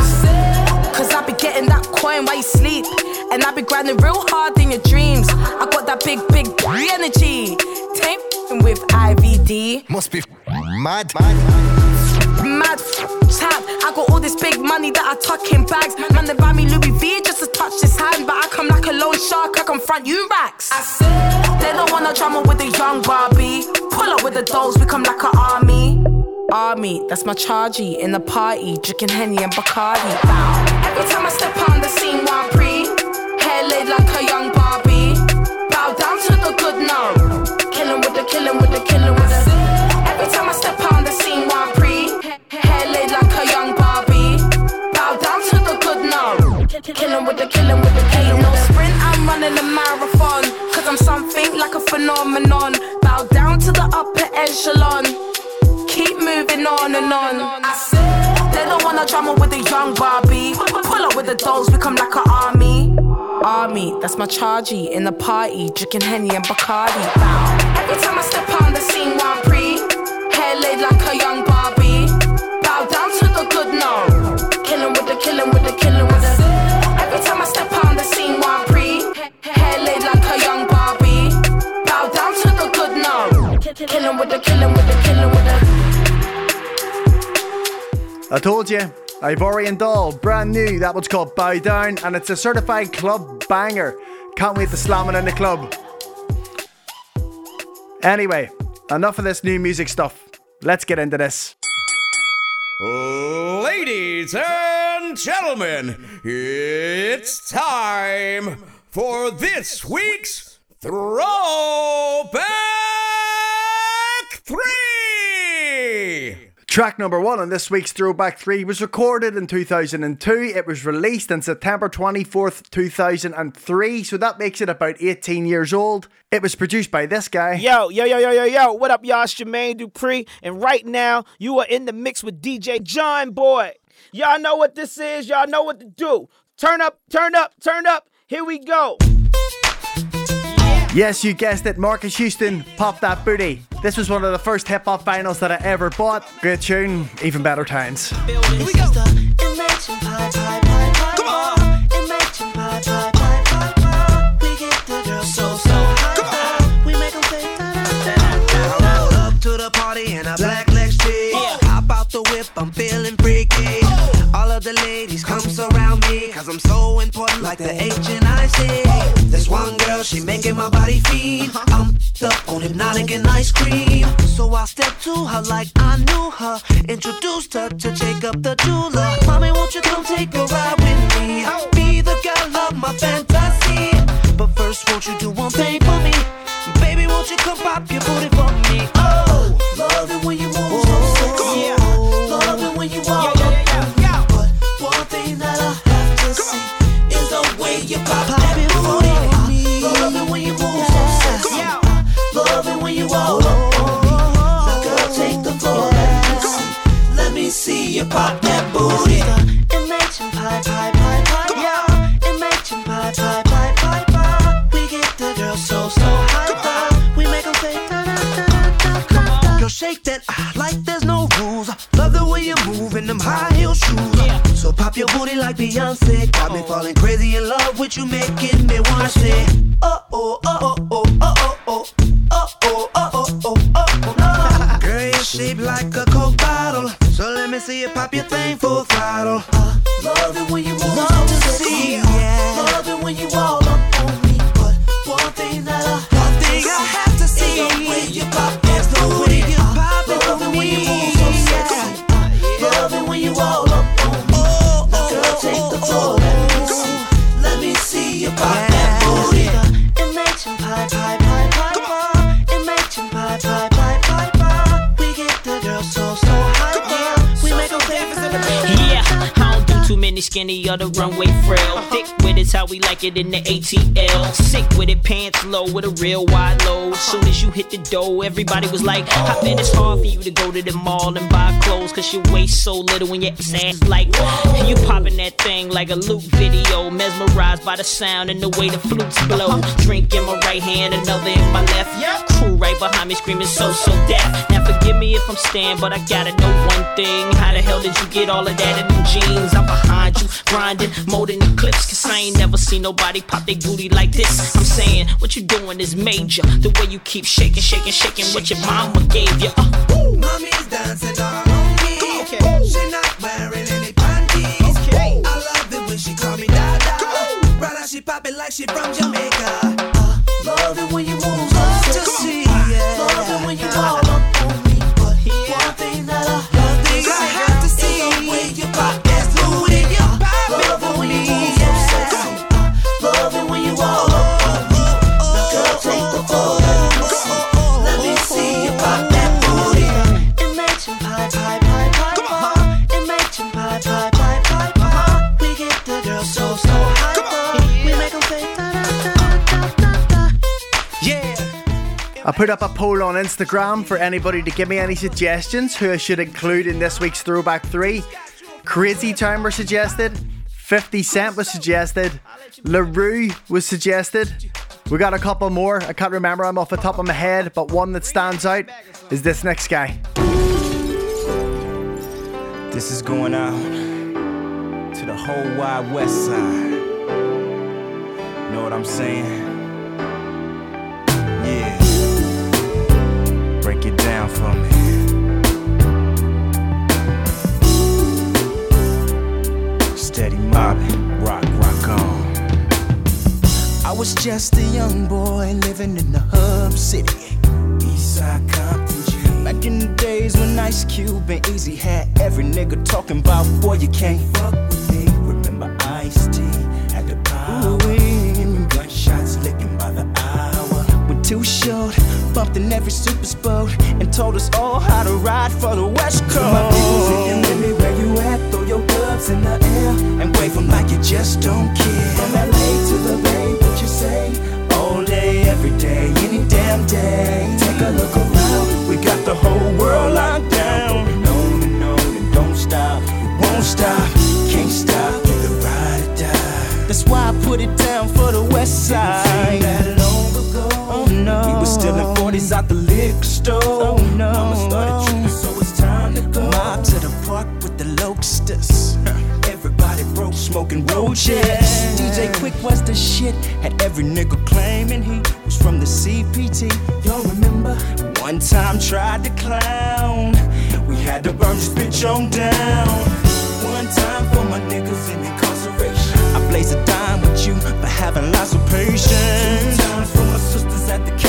Speaker 22: Cause I be getting that coin while you sleep. And I be grinding real hard in your dreams. I got that big, big energy. Tape with IVD.
Speaker 2: Must be mad.
Speaker 22: Mad tap. I got all this big money that I tuck in bags. Man, they buy me Louis V just to touch this hand. But I come like a lone shark, I confront you racks. I said, they don't want no drama with a young Barbie. Pull up with the dolls, we come like an army. Army, that's my chargy in the party, drinking Henny and Bacardi. Every time I step on the scene, one pre, killing with the killing with the killing. No sprint, I'm running a marathon, cause I'm something like a phenomenon. Bow down to the upper echelon. Keep moving on and on. I said they don't want no drama with a young Barbie. Pull up with the dolls, become like an army. Army, that's my chargy in the party, drinking Henny and Bacardi. Bow. Every time I step on the scene, one pre, hair laid like a young killing with the killing with the killing with the. I
Speaker 5: told you, Ivorian Doll, brand new. That one's called Bow Down, and it's a certified club banger. Can't wait to slam it in the club. Anyway, enough of this new music stuff. Let's get into this.
Speaker 23: Ladies and gentlemen, it's time for this week's Throwback 3!
Speaker 5: Track number one on this week's Throwback 3 was recorded in 2002. It was released on September 24th, 2003, so that makes it about 18 years old. It was produced by this guy.
Speaker 24: Yo, yo, yo, yo, yo, yo. What up, y'all? It's Jermaine Dupri. And right now, you are in the mix with DJ John Boy. Y'all know what this is. Y'all know what to do. Turn up, turn up, turn up. Here we go.
Speaker 5: Yes, you guessed it, Marques Houston, Pop That Booty. This was one of the first hip hop vinyls that I ever bought. Great tune, even better times.
Speaker 16: Come on. I'm feeling freaky. All of the ladies come surround me, cause I'm so important,
Speaker 25: like the H and I girl, she making my body feel. Uh-huh. I'm up on hypnotic and ice cream. So I stepped to her like I knew her. Introduced her to Jacob the jeweler. Mommy, won't you come take a ride with me? Be the girl of my fantasy. But first, won't you do one thing for me? Baby, won't you come pop your booty that ah, like there's no rules. Love the way you move in them high heel shoes. So pop your booty like Beyonce. Got me falling crazy in love with you, making me wanna say, oh oh oh oh oh oh oh oh oh oh oh oh oh oh. Girl, you're shaped like a coke bottle. So let me see you pop your thing full throttle. I
Speaker 24: many skinny or the runway frail. Thick with it's how we like it in the ATL. Sick with it, pants low with a real wide load. Soon as you hit the dough, everybody was like, I bet it's hard for you to go to the mall and buy clothes. Cause your waist so little when your ass like, you popping that thing like a loop video. Mesmerized by the sound and the way the flutes blow. Drink in my right hand, another in my left. Yeah, crew right behind me screaming so, so deaf. Now forgive me if I'm staying, but I gotta know one thing. How the hell did you get all of that in them jeans? I'm behind you, grinding, more than eclipse. Cause I ain't never seen nobody pop their booty like this. I'm saying, what you doing is major. The way you keep shaking, shaking, shaking what your mama gave you. Uh,
Speaker 25: Mommy's dancing all on me. She not wearing any panties. I love it when she call me Dada. Right now she pop it like she from Jamaica. Uh, love it when you I
Speaker 5: put up a poll on Instagram for anybody to give me any suggestions who I should include in this week's Throwback 3. Crazy Town were suggested, 50 Cent was suggested, LaRue was suggested. We got a couple more. I can't remember them off the top of my head, but one that stands out is this next guy.
Speaker 26: This is going out to the whole wide west side. Know what I'm saying? Yeah. Down for me. Steady mobbing, rock, rock on. I was just a young boy living in the hub city. Eastside Compton G. Back in the days when Ice Cube and Eazy had every nigga talking about, boy, you can't fuck with me. Remember Ice T had the power. Ooh, gunshots licking by the hour. When too short, bumped in every super sport and told us all how to ride for the West Coast. My music and Willie, where you at? Throw your gloves in the air and wave 'em like you just don't care. From LA to the Bay, what you say? All day, every day, any damn day. Take a look around, we got the whole world locked down. Going on and on and don't stop, won't stop, can't stop, get the ride or die. That's why I put it down for the West Side. Didn't seem that long ago. Oh no, we was still in 40s out the liquor store. Oh no, Mama started tripping, so it's time to go. Mob to the park with the locusts. Everybody broke, smoking roaches. DJ Quik was the shit. Had every nigga claiming he was from the CPT. Y'all remember? One time tried to clown. We had to burn this bitch on down. One time for my niggas in incarceration. I blaze a dime with you for having lots of patience. Two times for my sisters at the county build. I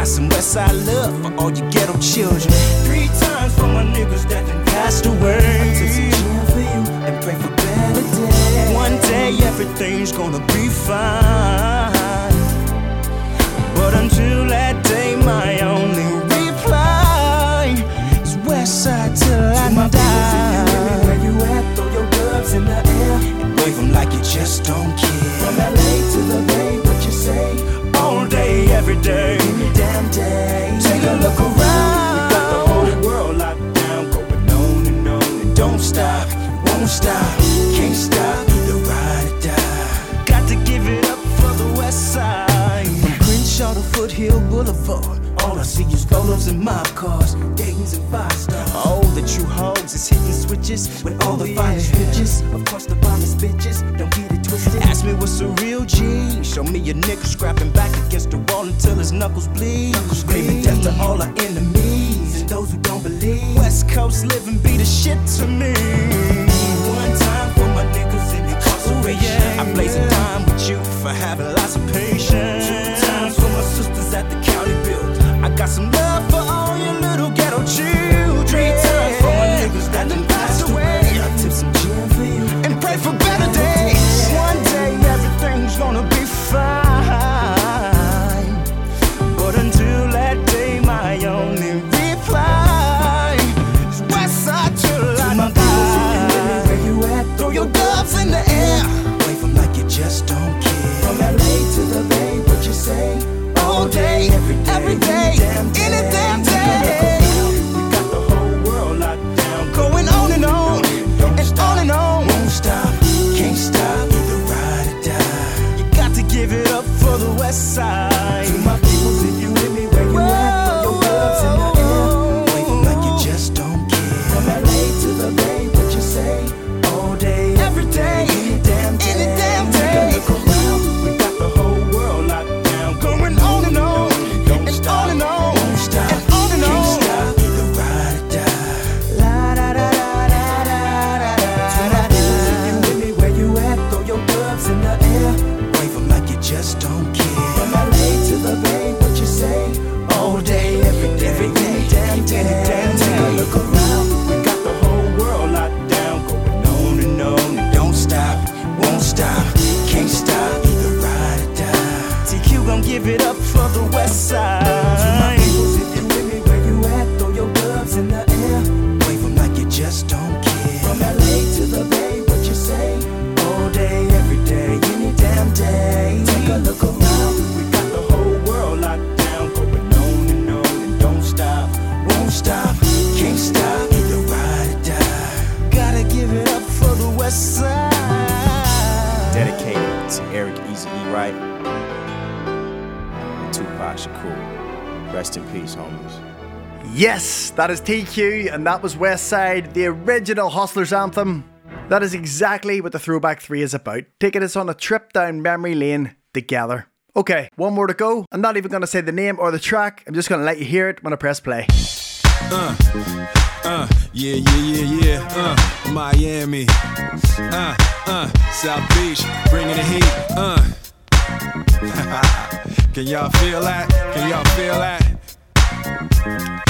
Speaker 26: got some west side love for all you ghetto children. Three times for my niggas that done passed away. I took some gin for you and pray for better days. One day everything's gonna be fine. But until that day, my only reply is west side till I die. Where you at? Throw your gloves in the air and wave 'em like you just don't care. Foothill Boulevard. All I see is rollers and mob cars, Dayton's and five stars. All the true hoes is hitting switches with all the finest bitches. Of course, the finest bitches, don't get it twisted. Ask me what's a real G. Show me a nigga scrapping back against the wall until his knuckles bleed. Screaming death to all our enemies and those who don't believe. West Coast living be the shit to me. One time for my niggas in incarceration. Oh, I blaze a dime with you for having lots of patience. Sisters at the county. I got some love for all your little ghetto children. Three times for my niggas that done day, any
Speaker 5: that is TQ, and that was West Side, the original Hustlers anthem. That is exactly what the Throwback 3 is about, taking us on a trip down memory lane together. Okay, one more to go. I'm not even going to say the name or the track, I'm just going to let you hear it when I press play.
Speaker 9: Uh, uh, yeah, yeah, yeah, yeah. Uh, Miami. Uh, uh, South Beach, bringing the heat. Uh. Can y'all feel that? Can y'all feel that?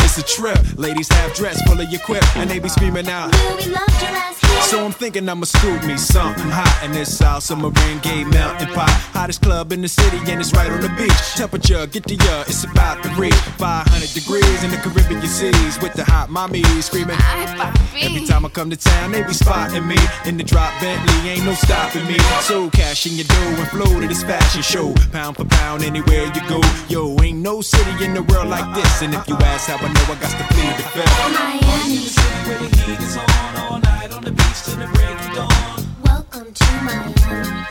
Speaker 9: It's a trip. Ladies half dressed, full of your quip, and they be screaming out. So I'm thinking I'ma scoop me something hot in this South Summer rain gay melting pot. Hottest club in the city, and it's right on the beach. Temperature, get the uh, it's about to reach 500 degrees in the Caribbean seas with the hot mommy screaming. Every time I come to town, they be spotting me in the drop Bentley, ain't no stopping me. So cash in your dough and flow to this fashion show, pound for pound anywhere you go. Yo, ain't no city in the world like this, and if you ask how I know, I got to plead the fifth.
Speaker 27: Miami. Where the heat is on all night on the beach till the break of dawn.
Speaker 18: Welcome to Miami.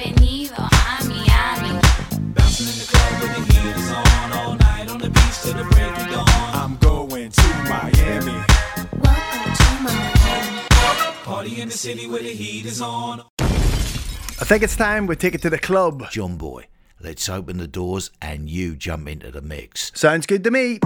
Speaker 18: Bienvenido a Miami.
Speaker 27: Bouncing in the club where the heat is on all night on the beach till the break of dawn.
Speaker 9: I'm going to Miami.
Speaker 18: Welcome to Miami.
Speaker 27: Party in the city where the heat is on.
Speaker 5: I think it's time we take it to the club.
Speaker 28: John Boy, let's open the doors and you jump into the mix.
Speaker 5: Sounds good to me.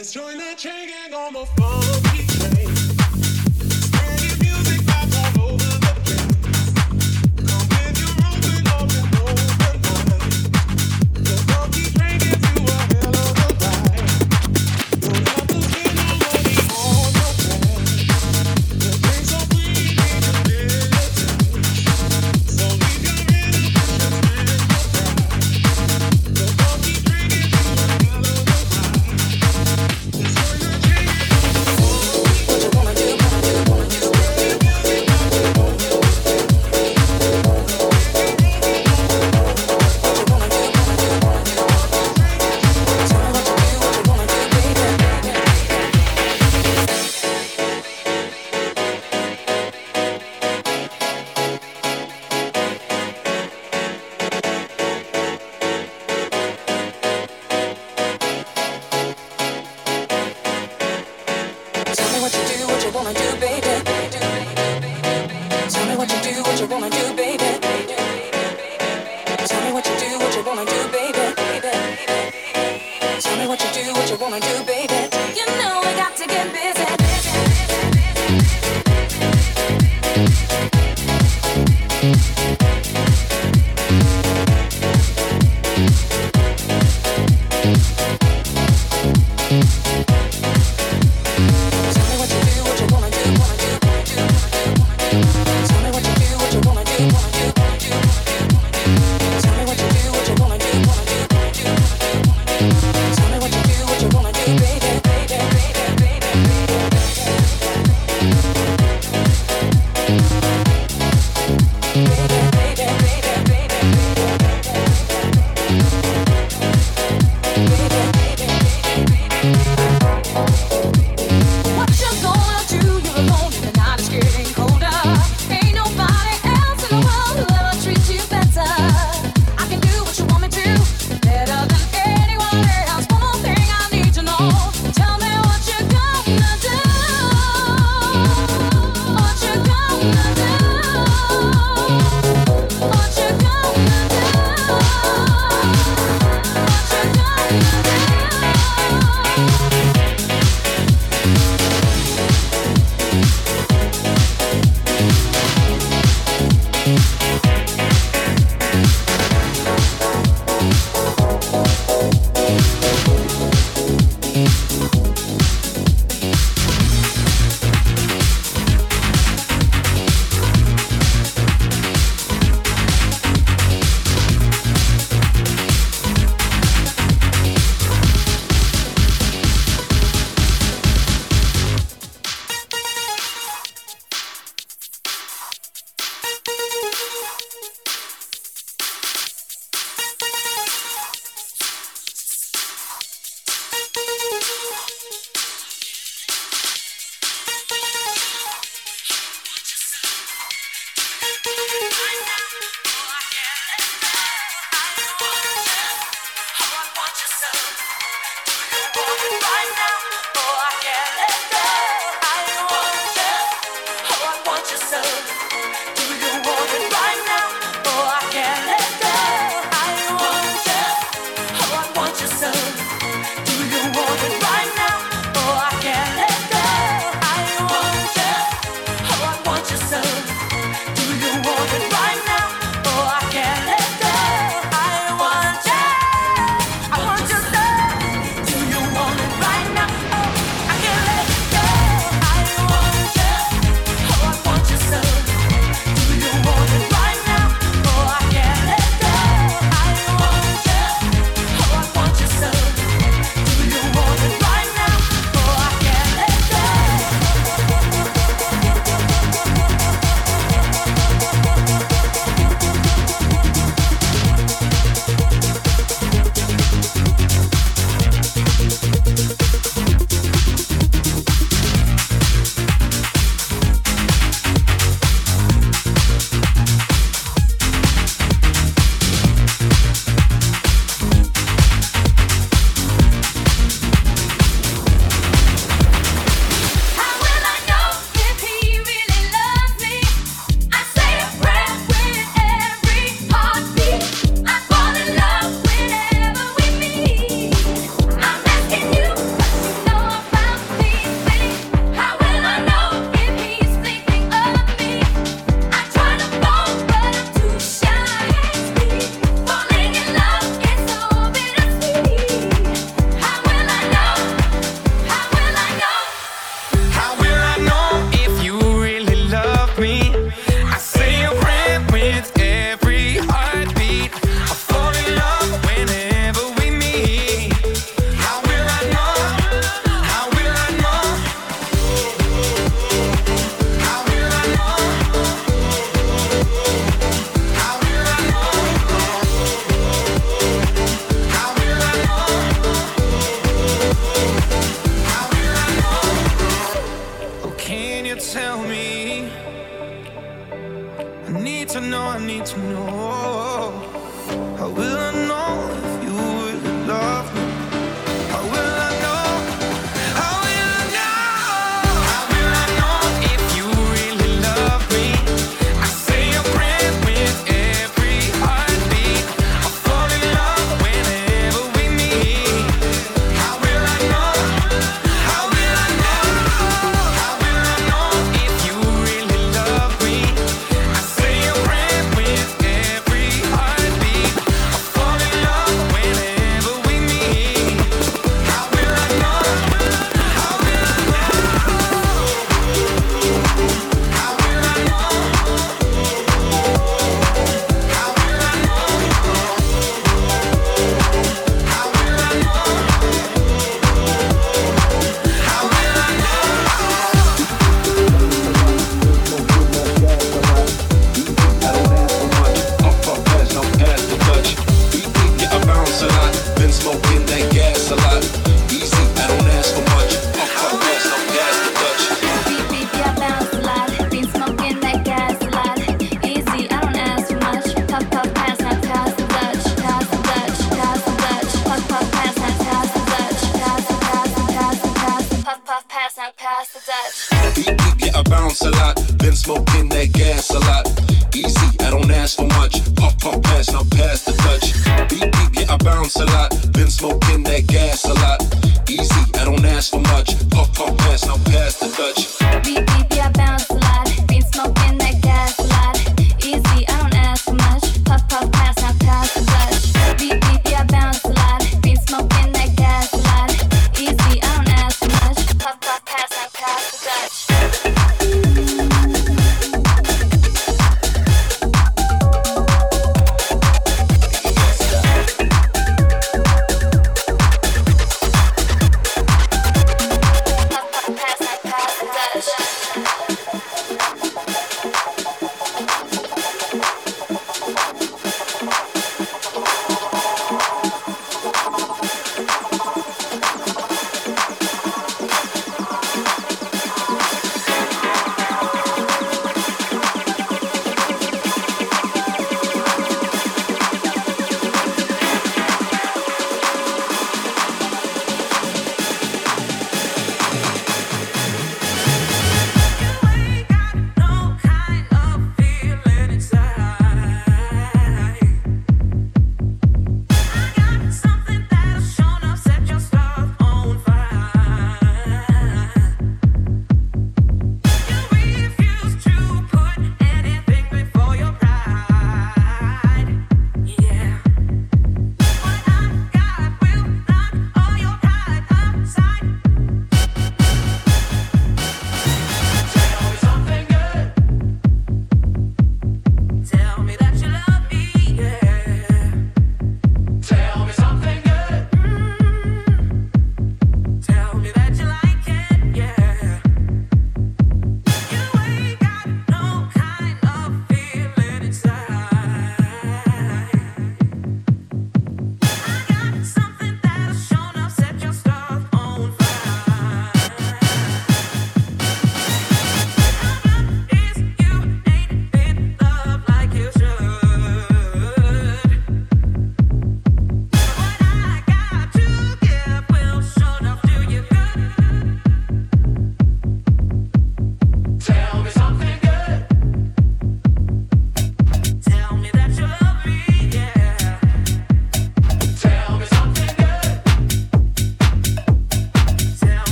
Speaker 29: Let's join the chain gang on the funky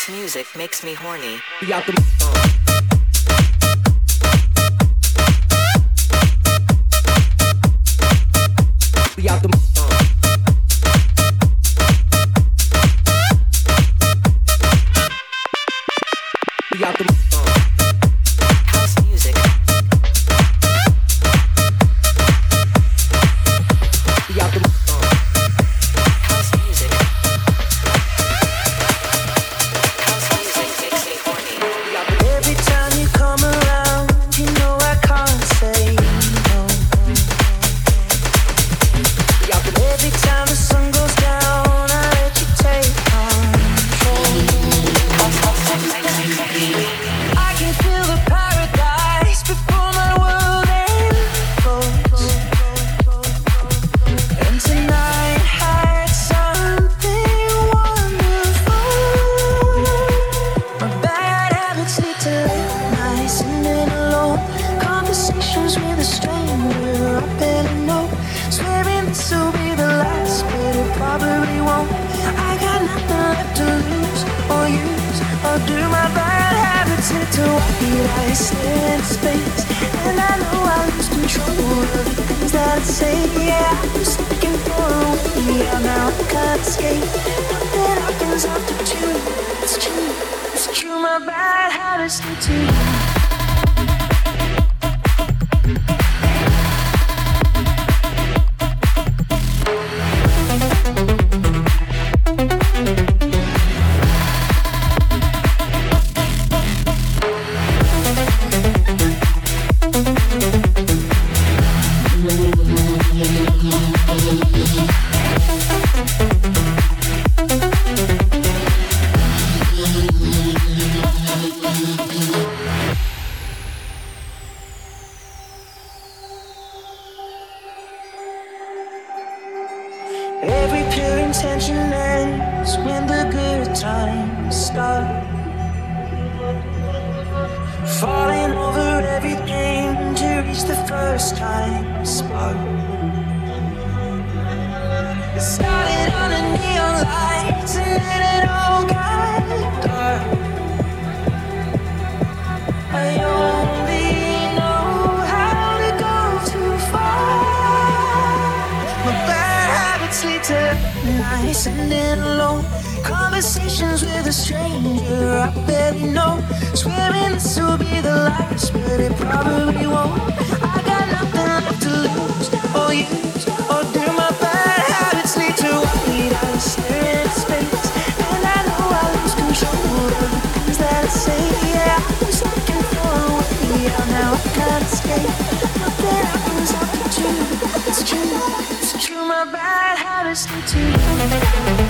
Speaker 25: House music makes me horny.
Speaker 30: Like smoke. It started on a neon lights and then it all got dark. I only know how to go too far. My bad habits lead to nights and then alone. Conversations with a stranger I barely know. Swearing this will be the last, but it probably won't. It's true, it's true. My bad habits lead to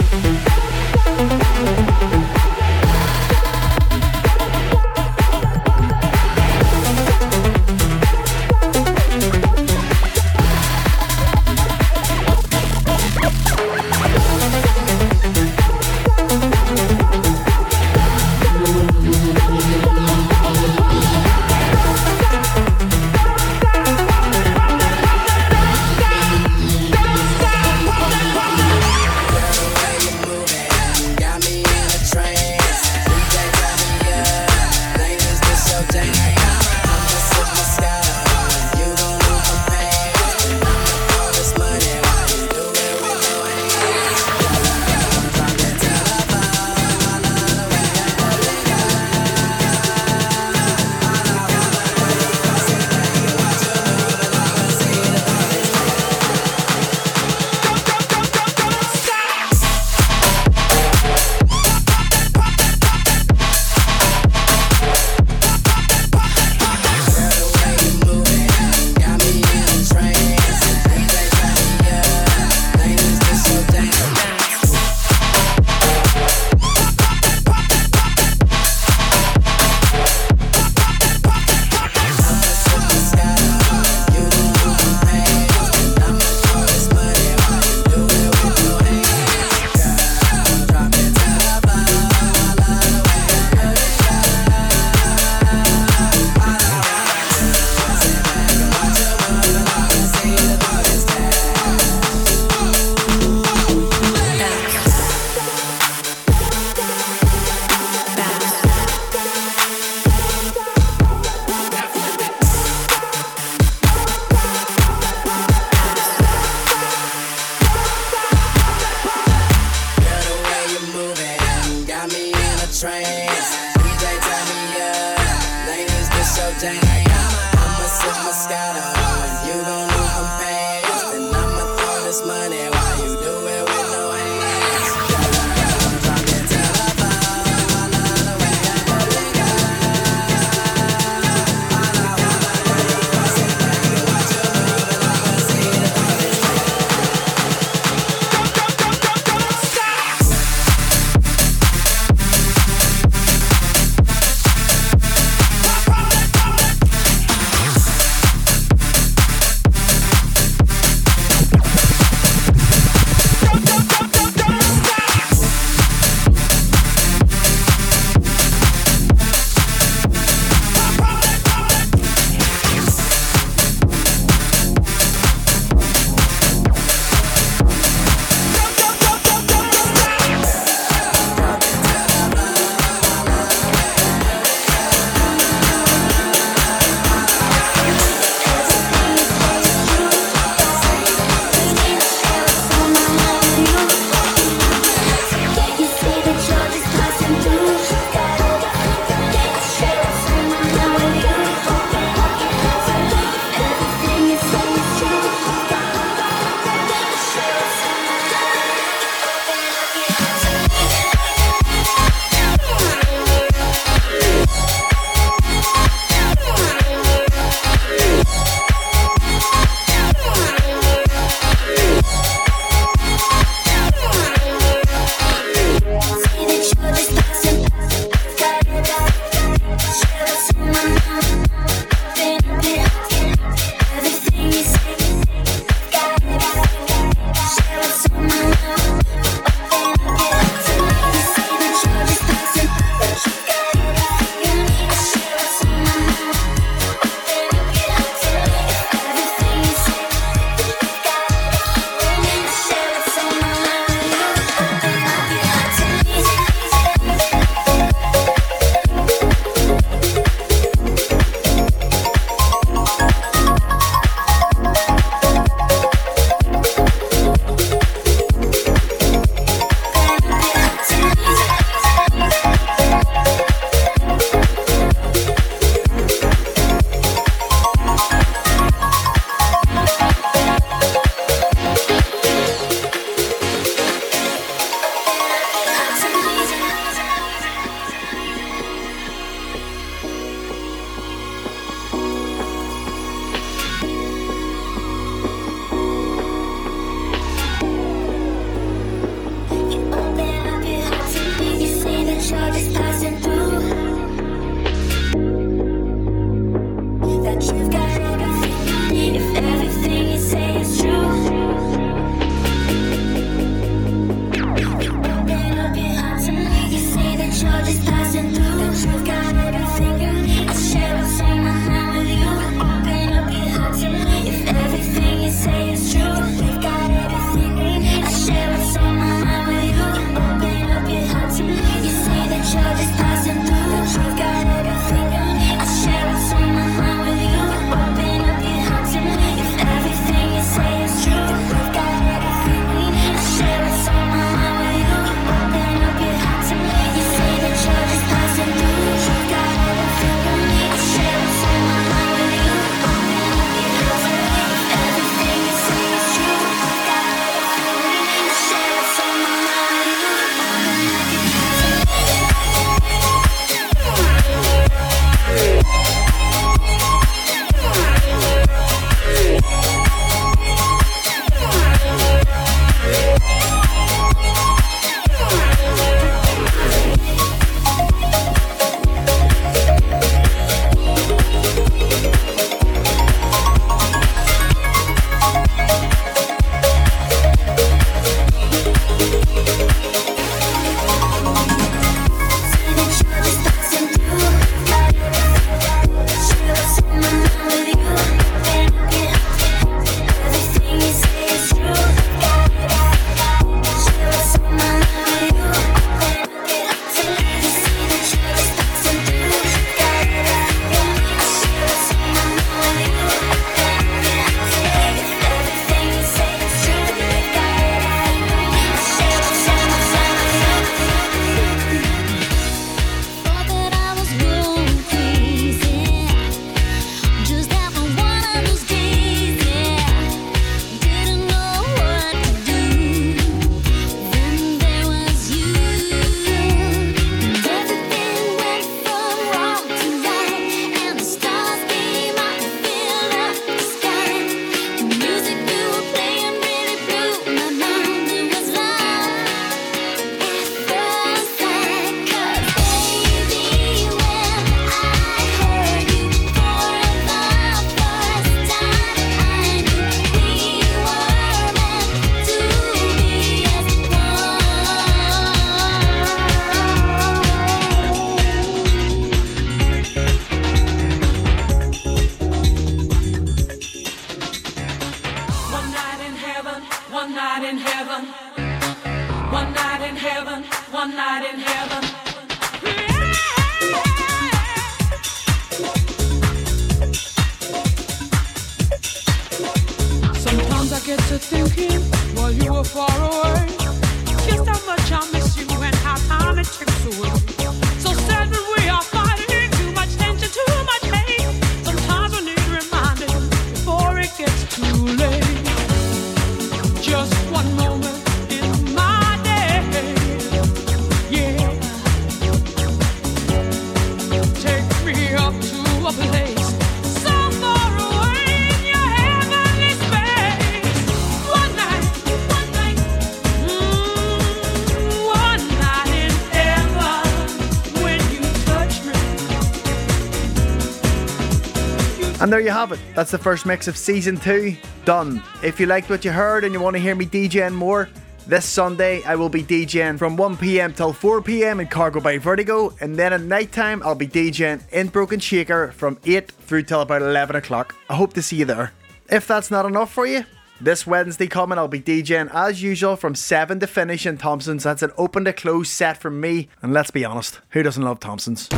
Speaker 5: And there you have it. That's the first mix of season two done. If you liked what you heard and you want to hear me DJing more, this Sunday I will be DJing from 1pm till 4pm in Cargo by Vertigo, and then at night time I'll be DJing in Broken Shaker from 8 through till about 11 o'clock. I hope to see you there. If that's not enough for you, this Wednesday coming I'll be DJing as usual from 7 to finish in Thompson's. That's an open to close set from me, and let's be honest, who doesn't love Thompson's?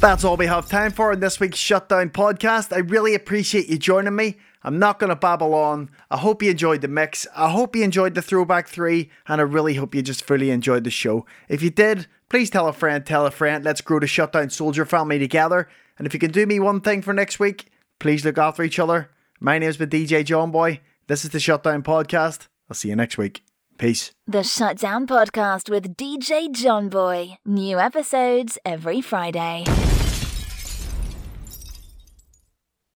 Speaker 5: That's all we have time for in this week's Shutdown podcast. I really appreciate you joining me. I'm not going to babble on. I hope you enjoyed the mix. I hope you enjoyed the throwback three, and I really hope you just fully enjoyed the show. If you did, please tell a friend, tell a friend. Let's grow the Shutdown Soldier family together. And if you can do me one thing for next week, please look after each other. My name's been DJ John Boy. This is the Shutdown Podcast. I'll see you next week. Peace.
Speaker 4: The Shutdown Podcast with DJ John Boy. New episodes every Friday.